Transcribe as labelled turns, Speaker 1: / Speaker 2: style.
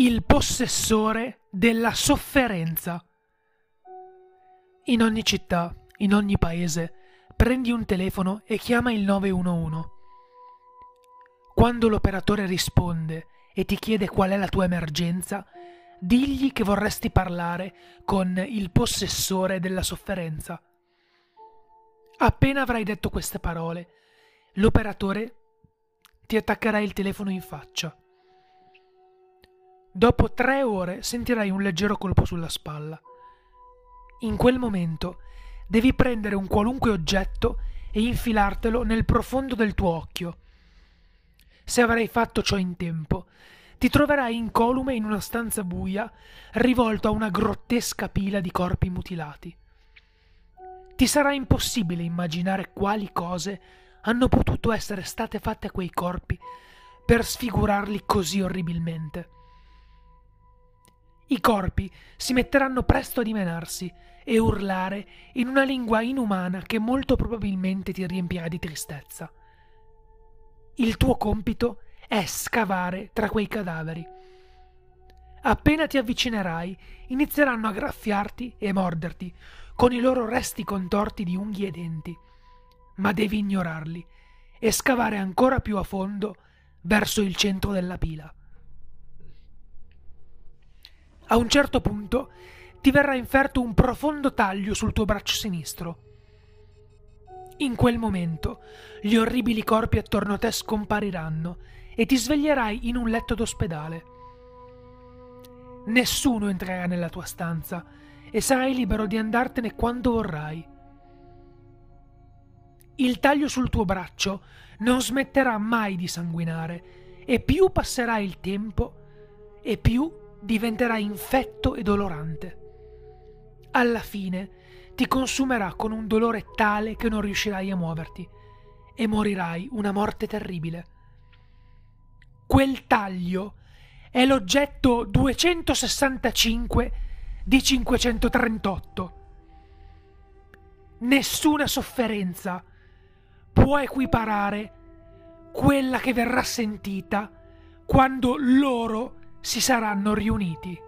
Speaker 1: il possessore della sofferenza. In ogni città, in ogni paese, prendi un telefono e chiama il 911. Quando l'operatore risponde e ti chiede qual è la tua emergenza, digli che vorresti parlare con il possessore della sofferenza. Appena avrai detto queste parole, l'operatore ti attaccherà il telefono in faccia. Dopo tre ore sentirai un leggero colpo sulla spalla. In quel momento devi prendere un qualunque oggetto e infilartelo nel profondo del tuo occhio. Se avrai fatto ciò in tempo, ti troverai incolume in una stanza buia, rivolto a una grottesca pila di corpi mutilati. Ti sarà impossibile immaginare quali cose hanno potuto essere state fatte a quei corpi per sfigurarli così orribilmente. I corpi si metteranno presto a dimenarsi e urlare in una lingua inumana che molto probabilmente ti riempirà di tristezza. Il tuo compito è scavare tra quei cadaveri. Appena ti avvicinerai, inizieranno a graffiarti e morderti con i loro resti contorti di unghie e denti. Ma devi ignorarli e scavare ancora più a fondo verso il centro della pila. A un certo punto ti verrà inferto un profondo taglio sul tuo braccio sinistro. In quel momento gli orribili corpi attorno a te scompariranno e ti sveglierai in un letto d'ospedale. Nessuno entrerà nella tua stanza e sarai libero di andartene quando vorrai. Il taglio sul tuo braccio non smetterà mai di sanguinare e più passerà il tempo e più diventerà infetto e dolorante. Alla fine ti consumerà con un dolore tale che non riuscirai a muoverti e morirai una morte terribile. Quel taglio è l'oggetto 265 di 538. Nessuna sofferenza può equiparare quella che verrà sentita quando loro si saranno riuniti.